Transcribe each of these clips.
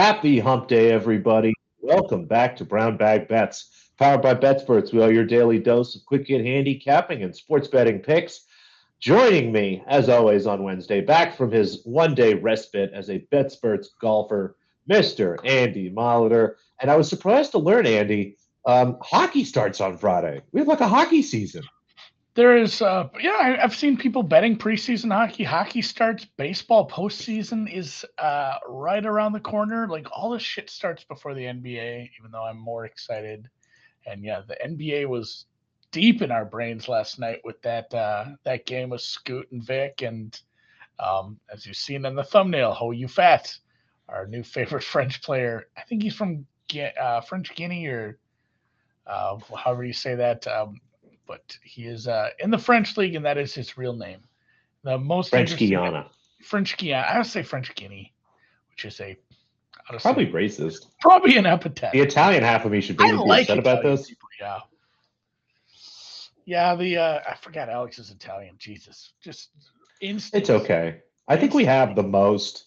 Happy hump day, everybody. Welcome back to Brown Bag Bets, powered by BetSperts. We are your daily dose of quick hit handicapping and sports betting picks. Joining me, as always, on Wednesday, back from his one day respite as a BetSperts golfer, Mr. Andy Molitor. And I was surprised to learn, Andy, um, hockey starts on Friday. We have like a hockey season. There is, uh, yeah, I, have seen people betting preseason hockey. Hockey starts, baseball postseason is uh, right around the corner. Like all this shit starts before the NBA, even though I'm more excited. And yeah, the NBA was deep in our brains last night with that uh, that game with Scoot and Vic, and um, as you've seen in the thumbnail, Ho You Fat, our new favorite French player. I think he's from uh, French Guinea or uh, however you say that. Um, but he is uh, in the French league, and that is his real name. The most French Guiana. French Guiana. I would say French Guinea, which is a probably racist. Probably an epithet. The Italian half of me should be like upset about this. People, yeah. Yeah, the uh, I forgot Alex is Italian. Jesus, just instant. It's okay. I think we have the most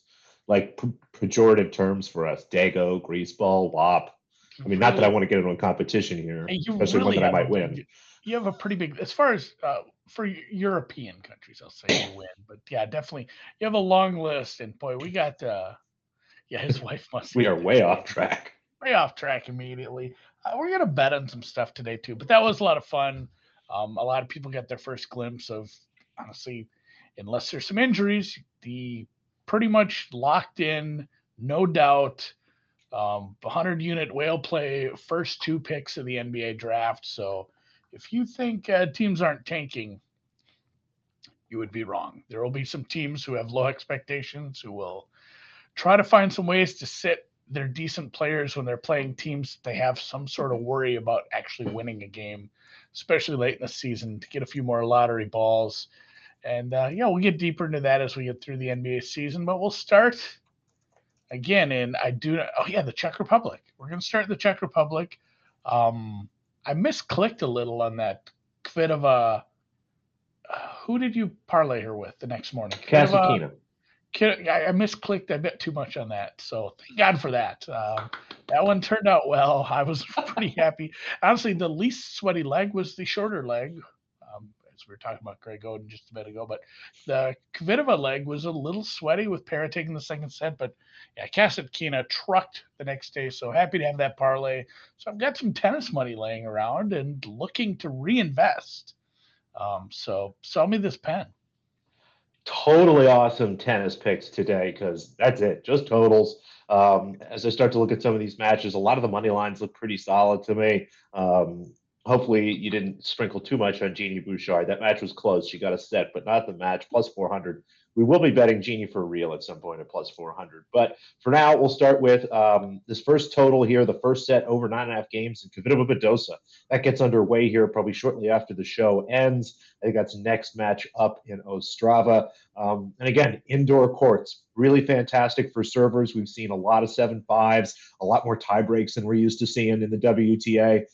like pejorative terms for us: dago, greaseball, wop. I mean, not that I want to get into a competition here, especially really one that I might win you have a pretty big as far as uh, for European countries. I'll say you win, but yeah, definitely you have a long list. And boy, we got uh, yeah, his wife must. we are way off track. Way off track immediately. Uh, we're gonna bet on some stuff today too, but that was a lot of fun. Um, a lot of people got their first glimpse of honestly, unless there's some injuries, the pretty much locked in, no doubt. Um, 100 unit whale play first two picks of the NBA draft. So if you think uh, teams aren't tanking, you would be wrong. There will be some teams who have low expectations who will try to find some ways to sit their decent players when they're playing teams they have some sort of worry about actually winning a game, especially late in the season to get a few more lottery balls. And uh, yeah, we'll get deeper into that as we get through the NBA season, but we'll start again in I do oh yeah, the Czech Republic. We're gonna start in the Czech Republic. Um, I misclicked a little on that bit of a. who did you parlay her with the next morning? Kasatkina. I, I misclicked a bit too much on that, so thank God for that. Um, that one turned out well. I was pretty happy. Honestly, the least sweaty leg was the shorter leg. We were talking about Greg Oden just a bit ago, but the Kvitova leg was a little sweaty with Para taking the second set, but yeah, Kasatkina trucked the next day. So happy to have that parlay. So I've got some tennis money laying around and looking to reinvest. Um, so sell me this pen. Totally awesome tennis picks today because that's it, just totals. Um, as I start to look at some of these matches, a lot of the money lines look pretty solid to me. Um, hopefully, you didn't sprinkle too much on Genie Bouchard. That match was close. She got a set, but not the match. Plus 400 we will be betting Genie for real at some point at plus 400. But for now, we'll start with um, this first total here, the first set over nine and a half games in Kvitova Badosa. That gets underway here probably shortly after the show ends. I think that's next match up in Ostrava. Um, and again, indoor courts, really fantastic for servers. We've seen a lot of seven fives, a lot more tie breaks than we're used to seeing in the WTA.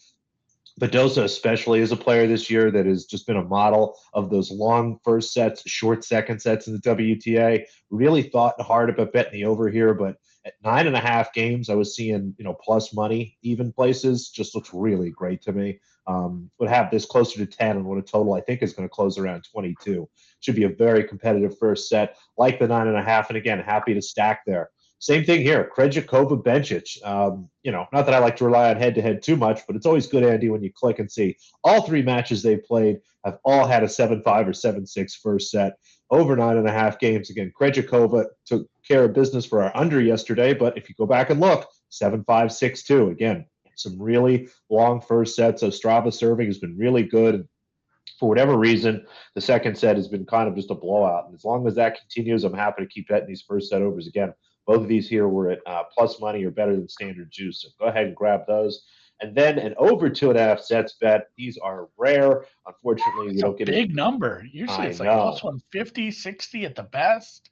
Badosa, especially, is a player this year that has just been a model of those long first sets, short second sets in the WTA. Really thought hard about betting the over here, but at nine and a half games, I was seeing you know plus money, even places. Just looks really great to me. Um, would have this closer to 10 and what a total I think is going to close around 22. Should be a very competitive first set, like the nine and a half. And again, happy to stack there. Same thing here. Krejcikova Bencic. Um, you know, not that I like to rely on head to head too much, but it's always good, Andy, when you click and see all three matches they've played have all had a 7 5 or 7 6 first set over nine and a half games. Again, Krejcikova took care of business for our under yesterday, but if you go back and look, 7 5 6 2. Again, some really long first sets. Ostrava serving has been really good. For whatever reason, the second set has been kind of just a blowout. And as long as that continues, I'm happy to keep betting these first set overs again. Both of these here were at uh, plus money or better than standard juice. So go ahead and grab those. And then an over two and a half sets bet. These are rare. Unfortunately, we don't get a big number. Usually I it's like plus 150, 60 at the best.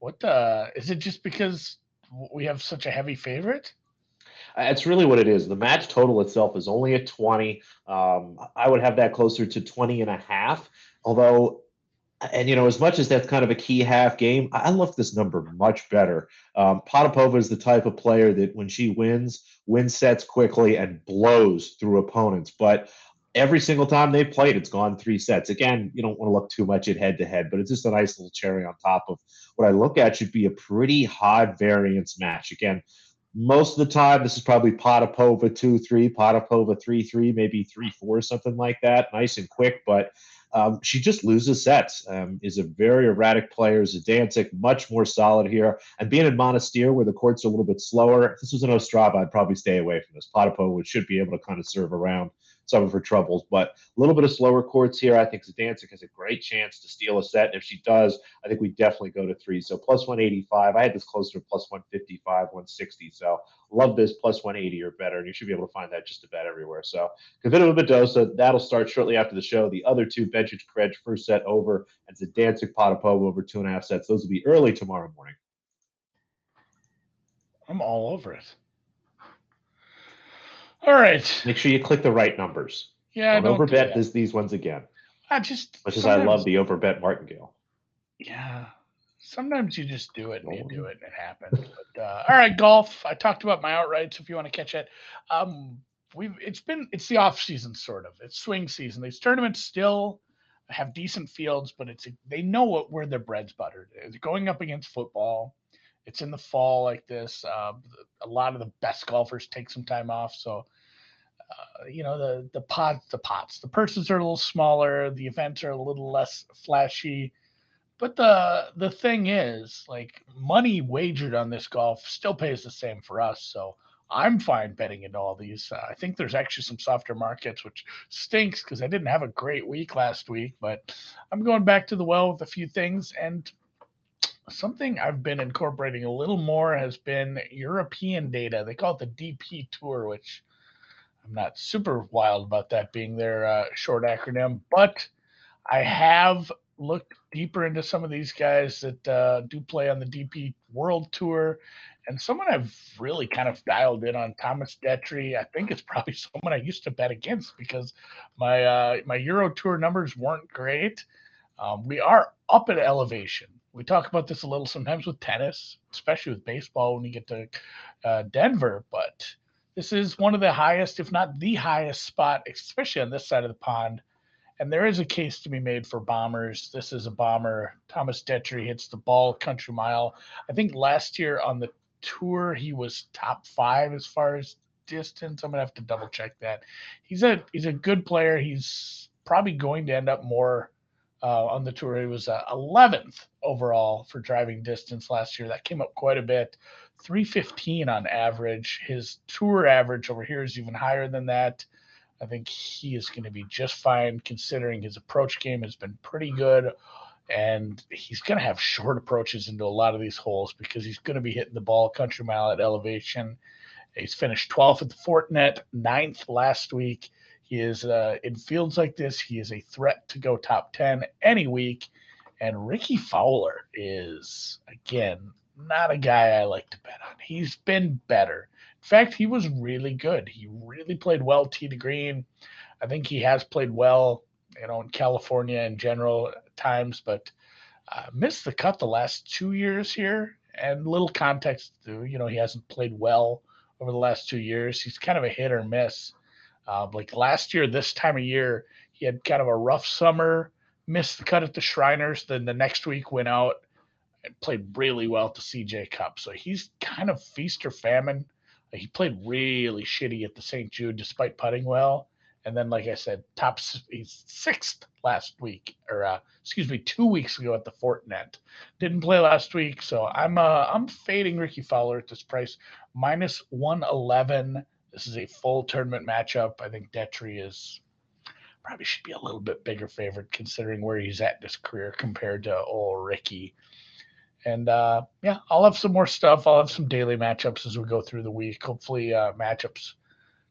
What the is it just because we have such a heavy favorite? That's really what it is. The match total itself is only at 20. Um, I would have that closer to 20 and a half. Although and you know, as much as that's kind of a key half game, I love this number much better. Um, Potapova is the type of player that when she wins, wins sets quickly and blows through opponents. But every single time they've played, it's gone three sets. Again, you don't want to look too much at head to head, but it's just a nice little cherry on top of what I look at should be a pretty high variance match. Again, most of the time, this is probably Potapova 2 3, Potapova 3 3, maybe 3 4, something like that. Nice and quick, but um, she just loses sets. Um, is a very erratic player. Zidansek much more solid here. And being in Monastir, where the courts are a little bit slower, if this was an Ostrava, I'd probably stay away from this. Potapova should be able to kind of serve around some of her troubles. But a little bit of slower courts here. I think Zidansek has a great chance to steal a set. And if she does, I think we definitely go to three. So plus 185. I had this closer to plus 155, 160. So love this plus 180 or better. And you should be able to find that just about everywhere. So Kvitova Badosa, that'll start shortly after the show. The other two, Bencic Krej, first set over, and Zidansek Potapova over two and a half sets. Those will be early tomorrow morning. I'm all over it. All right. Make sure you click the right numbers. Yeah, don't, don't overbet this, these ones again. I just much as I love the overbet martingale. Yeah, sometimes you just do it and you do it and it happens. But uh, all right, golf. I talked about my outrights. If you want to catch it, um, we've it's been it's the off season sort of. It's swing season. These tournaments still have decent fields, but it's they know what where their bread's buttered. It's going up against football. It's in the fall like this. Uh, a lot of the best golfers take some time off, so uh, you know the the pots, the pots, the purses are a little smaller. The events are a little less flashy, but the the thing is, like money wagered on this golf still pays the same for us. So I'm fine betting into all these. Uh, I think there's actually some softer markets, which stinks because I didn't have a great week last week. But I'm going back to the well with a few things, and something I've been incorporating a little more has been European data. They call it the DP Tour, which I'm not super wild about that being their uh, short acronym, but I have looked deeper into some of these guys that uh, do play on the DP World Tour. And someone I've really kind of dialed in on Thomas Detry. I think it's probably someone I used to bet against because my uh, my Euro Tour numbers weren't great. Um, we are up at elevation we talk about this a little sometimes with tennis, especially with baseball when you get to uh, Denver. But this is one of the highest, if not the highest spot, especially on this side of the pond. And there is a case to be made for bombers. This is a bomber. Thomas Detry hits the ball country mile. I think last year on the tour he was top five as far as distance. I'm gonna have to double check that. He's a he's a good player. He's probably going to end up more uh, on the tour. He was uh, 11th overall for driving distance last year. That came up quite a bit. 315 on average. His tour average over here is even higher than that. I think he is going to be just fine considering his approach game has been pretty good. And he's going to have short approaches into a lot of these holes because he's going to be hitting the ball country mile at elevation. He's finished 12th at the Fortinet, ninth last week. He is uh, in fields like this. He is a threat to go top ten any week. And Rickie Fowler is again not a guy I like to bet on. He's been better. In fact, he was really good. He really played well tee to green. I think he has played well, you know, in California in general times, but uh, missed the cut the last two years here. And little context, to, you know, he hasn't played well over the last two years. He's kind of a hit or miss. Uh, like last year, this time of year, he had kind of a rough summer, missed the cut at the Shriners. Then the next week went out and played really well at the CJ Cup. So he's kind of feast or famine. He played really shitty at the St. Jude despite putting well. And then, like I said, top he's sixth last week, or uh, excuse me, two weeks ago at the Fortinet. Didn't play last week, so I'm uh, I'm fading Rickie Fowler at this price, minus one eleven. This is a full tournament matchup. I think Detry is probably should be a little bit bigger favorite considering where he's at in his career compared to old Rickie. And uh, yeah, I'll have some more stuff. I'll have some daily matchups as we go through the week. Hopefully, uh, matchups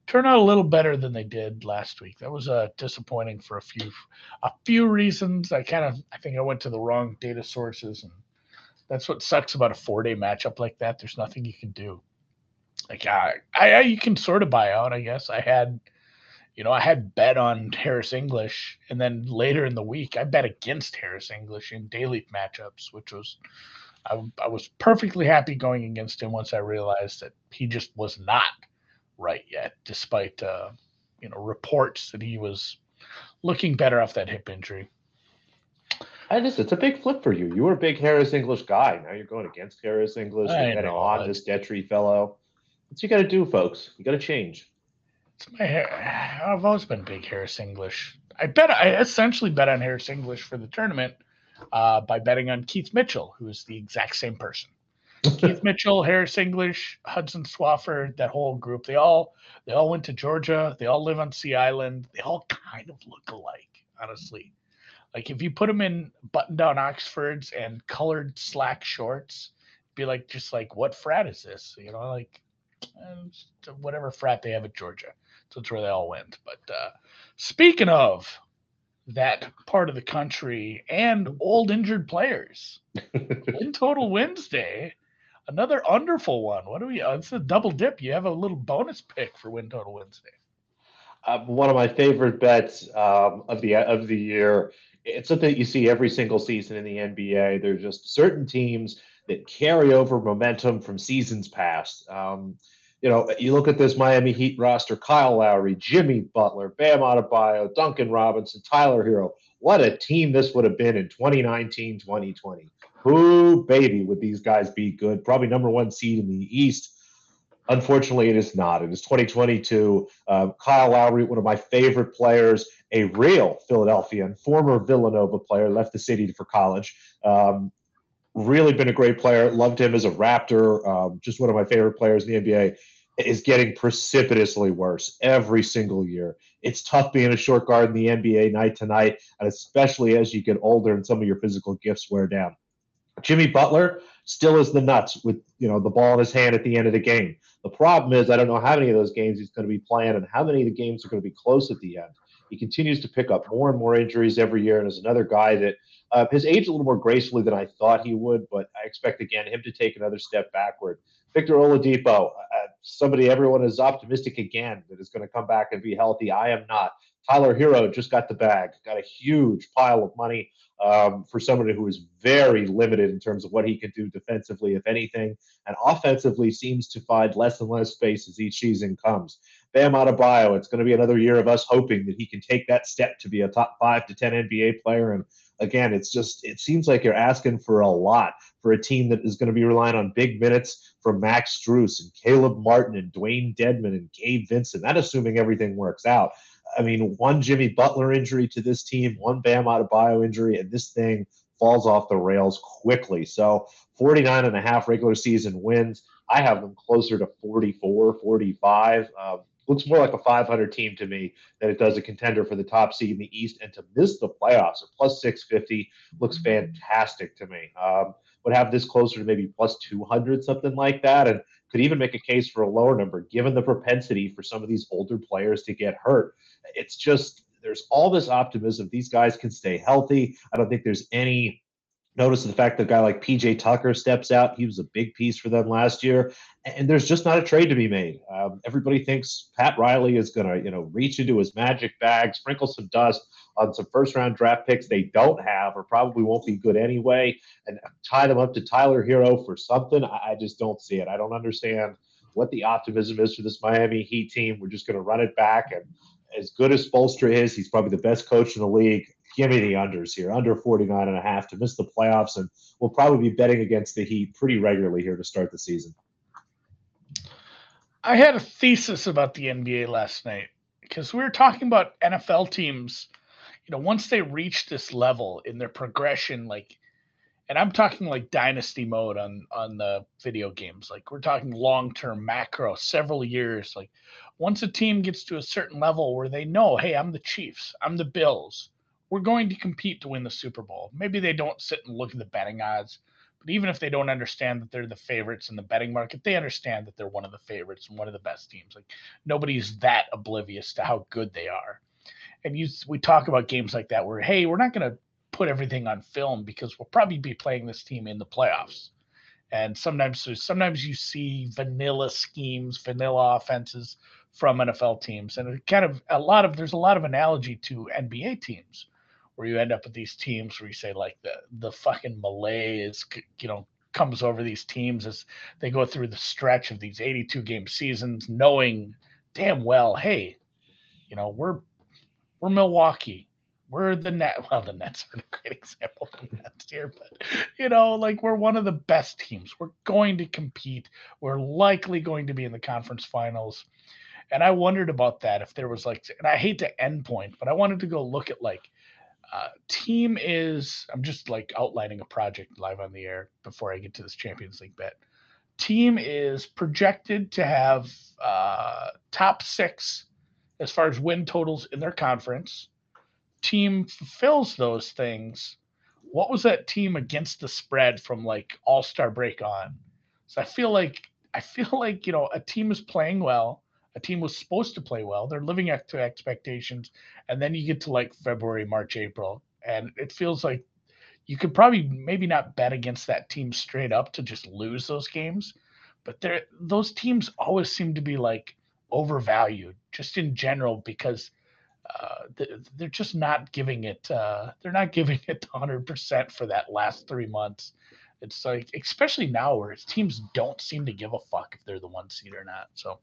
turn out a little better than they did last week. That was uh, disappointing for a few a few reasons. I kind of I think I went to the wrong data sources, and that's what sucks about a four day matchup like that. There's nothing you can do like I, I, you can sort of buy out. I guess I had, you know, I had bet on Harris English, and then later in the week, I bet against Harris English in daily matchups, which was I, I was perfectly happy going against him once I realized that he just was not right yet, despite uh, you know reports that he was looking better off that hip injury. I just it's a big flip for you. You were a big Harris English guy. Now you're going against Harris English. You're getting on this Detry fellow. What you got to do, folks? You got to change. It's my hair. I've always been big Harris English. I bet I essentially bet on Harris English for the tournament uh, by betting on Keith Mitchell, who is the exact same person. Keith Mitchell, Harris English, Hudson Swafford, that whole group. They all they all went to Georgia. They all live on Sea Island. They all kind of look alike, honestly. Like if you put them in button-down Oxfords and colored slack shorts, be like just like what frat is this? You know, like whatever frat they have at Georgia. So that's where they all went. But uh, speaking of that part of the country and old injured players, in total Wednesday, another wonderful one. What do we? Uh, it's a double dip. You have a little bonus pick for win total Wednesday. Uh, one of my favorite bets um, of the of the year. It's something that you see every single season in the NBA. There's just certain teams that carry over momentum from seasons past. Um, you know, you look at this Miami Heat roster: Kyle Lowry, Jimmy Butler, Bam Adebayo, Duncan Robinson, Tyler Herro. What a team this would have been in 2019, 2020. Who, baby, would these guys be good? Probably number one seed in the East. Unfortunately, it is not. It is 2022. Uh, Kyle Lowry, one of my favorite players, a real Philadelphian, former Villanova player, left the city for college. Um, really been a great player. Loved him as a Raptor. Um, just one of my favorite players in the NBA. Is getting precipitously worse every single year. It's tough being a short guard in the NBA night to night, and especially as you get older and some of your physical gifts wear down. Jimmy Butler still is the nuts with you know the ball in his hand at the end of the game. The problem is I don't know how many of those games he's going to be playing and how many of the games are going to be close at the end. He continues to pick up more and more injuries every year, and is another guy that uh, has aged a little more gracefully than I thought he would, but I expect again him to take another step backward. Victor Oladipo, uh, somebody everyone is optimistic again that is going to come back and be healthy. I am not. Tyler Herro just got the bag, got a huge pile of money um, for somebody who is very limited in terms of what he can do defensively, if anything, and offensively seems to find less and less space as each season comes. Bam Adebayo, it's going to be another year of us hoping that he can take that step to be a top five to 10 NBA player and again, it's just it seems like you're asking for a lot for a team that is going to be relying on big minutes from Max Strus and Caleb Martin and Dewayne Dedmon and Gabe Vincent. That assuming everything works out. I mean, one Jimmy Butler injury to this team, one Bam Adebayo injury, and this thing falls off the rails quickly. So 49 and a half regular season wins. I have them closer to 44, 45. Um, looks more like a 500 team to me than it does a contender for the top seed in the East. And to miss the playoffs at plus 650 looks mm-hmm. fantastic to me. Um, would have this closer to maybe plus 200, something like that, and could even make a case for a lower number given the propensity for some of these older players to get hurt. It's just there's all this optimism. These guys can stay healthy. I don't think there's any notice the fact that a guy like PJ Tucker steps out. He was a big piece for them last year, and there's just not a trade to be made. Um, everybody thinks Pat Riley is going to, you know, reach into his magic bag, sprinkle some dust on some first round draft picks they don't have or probably won't be good anyway, and tie them up to Tyler Herro for something. I, I just don't see it. I don't understand what the optimism is for this Miami Heat team. We're just going to run it back and. As good as Spoelstra is, he's probably the best coach in the league give me the unders here, under 49 and a half to miss the playoffs. And we'll probably be betting against the Heat pretty regularly here to start the season. I had a thesis about the NBA last night because we were talking about NFL teams. You know, once they reach this level in their progression, like, and I'm talking like dynasty mode on on the video games. Like we're talking long term macro, several years. Like once a team gets to a certain level where they know, hey, I'm the Chiefs, I'm the Bills, we're going to compete to win the Super Bowl. Maybe they don't sit and look at the betting odds, but even if they don't understand that they're the favorites in the betting market, they understand that they're one of the favorites and one of the best teams. Like nobody's that oblivious to how good they are. And you, we talk about games like that where, hey, we're not going to put everything on film because we'll probably be playing this team in the playoffs. And sometimes sometimes you see vanilla schemes, vanilla offenses from NFL teams, and it kind of a lot of there's a lot of analogy to NBA teams where you end up with these teams where you say like the the fucking malaise you know comes over these teams as they go through the stretch of these 82 game seasons knowing damn well hey you know we're we're milwaukee. We're the net well the nets are a great example of nets here but you know like we're one of the best teams. We're going to compete. We're likely going to be in the conference finals. And i wondered about that if there was like and i hate to end point but i wanted to go look at like uh, team is I'm just like outlining a project live on the air before I get to this Champions League bet. Team is projected to have uh, top six as far as win totals in their conference. Team fulfills those things. What was that team against the spread from like All Star break on? So I feel like I feel like you know a team is playing well a team was supposed to play well. They're living up to expectations, and then you get to like February, March, April, and it feels like you could probably maybe not bet against that team straight up to just lose those games, but they those teams always seem to be like overvalued just in general because uh, they're just not giving it uh, they're not giving it 100% for that last three months it's like, especially now where teams don't seem to give a fuck if they're the one seed or not. So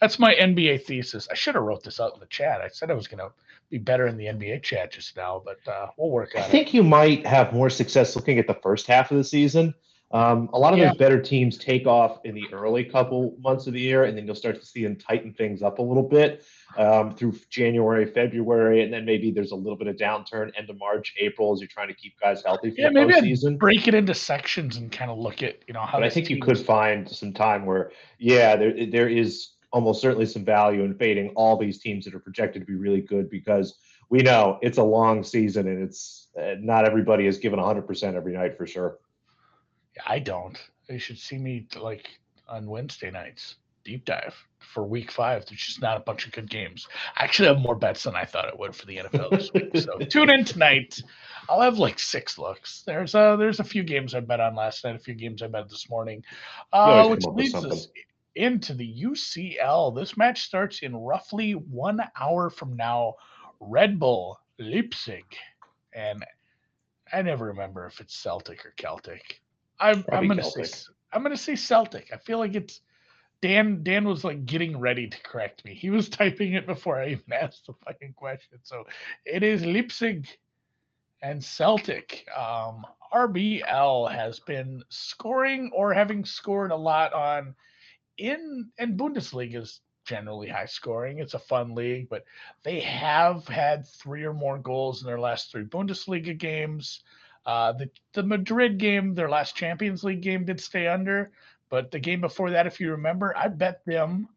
that's my NBA thesis. I should have wrote this out in the chat. I said I was going to be better in the NBA chat just now, but uh, we'll work on I it. I think you might have more success looking at the first half of the season. Um, a lot of yeah. those better teams take off in the early couple months of the year, and then you'll start to see them tighten things up a little bit um, through January, February, and then maybe there's a little bit of downturn end of March, April as you're trying to keep guys healthy for yeah, the maybe postseason. break it into sections and kind of look at you know how. But I think you could find some time where, yeah, there there is almost certainly some value in fading all these teams that are projected to be really good because we know it's a long season and it's uh, not everybody is given 100% every night for sure. I don't. They should see me like on Wednesday nights deep dive for week five. There's just not a bunch of good games. I actually have more bets than I thought it would for the NFL this week. So tune in tonight. I'll have like six looks. There's a there's a few games I bet on last night, a few games I bet this morning. Uh, which leads us into the UCL. This match starts in roughly one hour from now. Red Bull Leipzig. And I never remember if it's Celtic or Celtic. I'm, I'm gonna Celtic. say I'm gonna say Celtic. I feel like it's Dan Dan was like getting ready to correct me. He was typing it before I even asked the fucking question. So it is Leipzig and Celtic. Um, RBL has been scoring or having scored a lot on in and Bundesliga is generally high scoring. It's a fun league, but they have had three or more goals in their last three Bundesliga games. Uh, the the Madrid game, their last Champions League game, did stay under, but the game before that, if you remember, I bet them,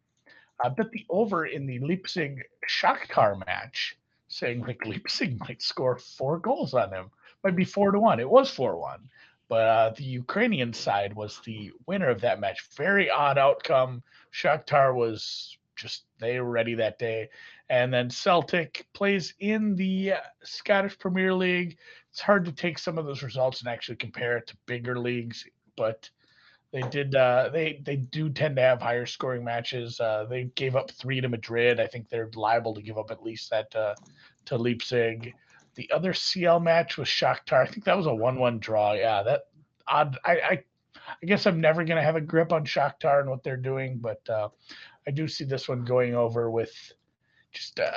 I bet the over in the Leipzig Shakhtar match, saying like Leipzig might score four goals on them. Might be four to one. It was four one, but uh, the Ukrainian side was the winner of that match. Very odd outcome. Shakhtar was just they were ready that day, and then Celtic plays in the uh, Scottish Premier League. It's hard to take some of those results and actually compare it to bigger leagues, but they did. Uh, they they do tend to have higher scoring matches. Uh, they gave up three to Madrid. I think they're liable to give up at least that uh, to Leipzig. The other CL match was Shakhtar. I think that was a one-one draw. Yeah, that odd. I, I I guess I'm never going to have a grip on Shakhtar and what they're doing, but uh, I do see this one going over with just uh,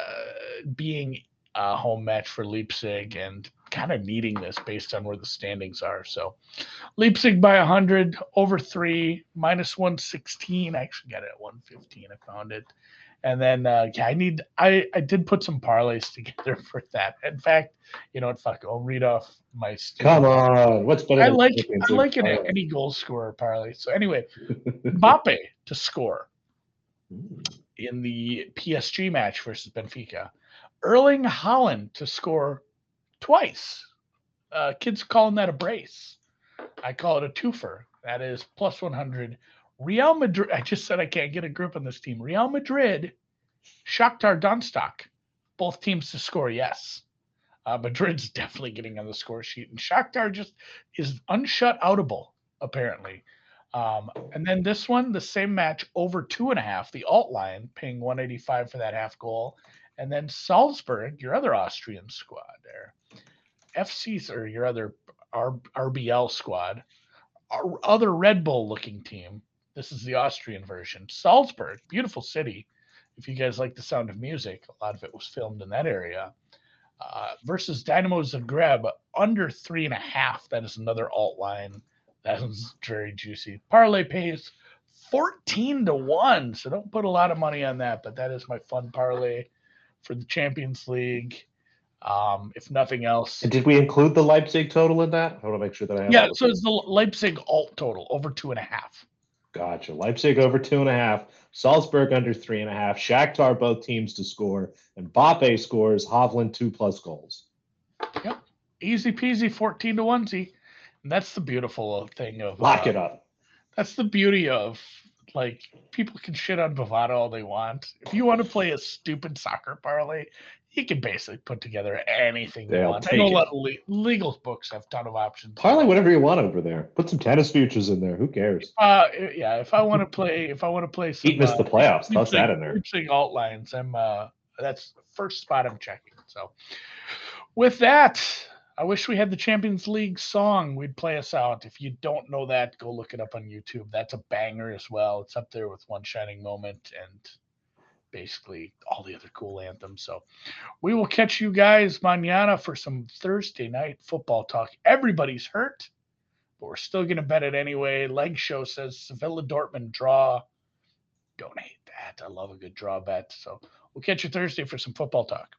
being a home match for Leipzig and kind of needing this based on where the standings are. So Leipzig by 100, over three, minus 116. I actually got it at 115. I found it. And then uh, yeah, I need I I did put some parlays together for that. In fact, you know what? Fuck, I'll read off my. Come on, what's better? I like I like an, any goal scorer parlay. So anyway, Mbappe to score in the PSG match versus Benfica. Erling Haaland to score twice. Uh, kids calling that a brace. I call it a twofer. That is plus 100. Real Madrid. I just said I can't get a grip on this team. Real Madrid, Shakhtar Donetsk, both teams to score. Yes, uh, Madrid's definitely getting on the score sheet, and Shakhtar just is unshut outable apparently. Um, and then this one, the same match over two and a half, the alt line paying 185 for that half goal. And then Salzburg, your other Austrian squad there, FC's or your other R- RBL squad, our other Red Bull looking team. This is the Austrian version. Salzburg, beautiful city. If you guys like the sound of music, a lot of it was filmed in that area. Uh, versus Dynamo Zagreb, under three and a half. That is another alt line. That is very juicy. Parlay pays 14 to 1. So don't put a lot of money on that, but that is my fun parlay for the Champions League. Um, if nothing else. And did we include the Leipzig total in that? I want to make sure that I have. Yeah, so it's the Leipzig alt total over two and a half. Gotcha. Leipzig over two and a half. Salzburg under three and a half. Shakhtar both teams to score, and Mbappe scores. Hovland two plus goals. Yep, easy peasy, fourteen to one. And that's the beautiful thing of lock uh, it up. That's the beauty of like people can shit on Bovada all they want. If you want to play a stupid soccer parlay, you can basically put together anything you They'll want. I know a lot of le- legal books have a ton of options. Parlay whatever you want over there. Put some tennis futures in there. Who cares? Uh, yeah. If I want to play, if I want to play some, Heat missed uh, the playoffs. Toss that in there. Alt lines. I'm uh, that's the first spot I'm checking. So, with that, I wish we had the Champions League song. We'd play us out. If you don't know that, go look it up on YouTube. That's a banger as well. It's up there with One Shining Moment and basically all the other cool anthems. So, we will catch you guys mañana for some Thursday night football talk. Everybody's hurt, but we're still gonna bet it anyway. Leg Show says Sevilla Dortmund draw don't hate that. I love a good draw bet. So we'll catch you Thursday for some football talk.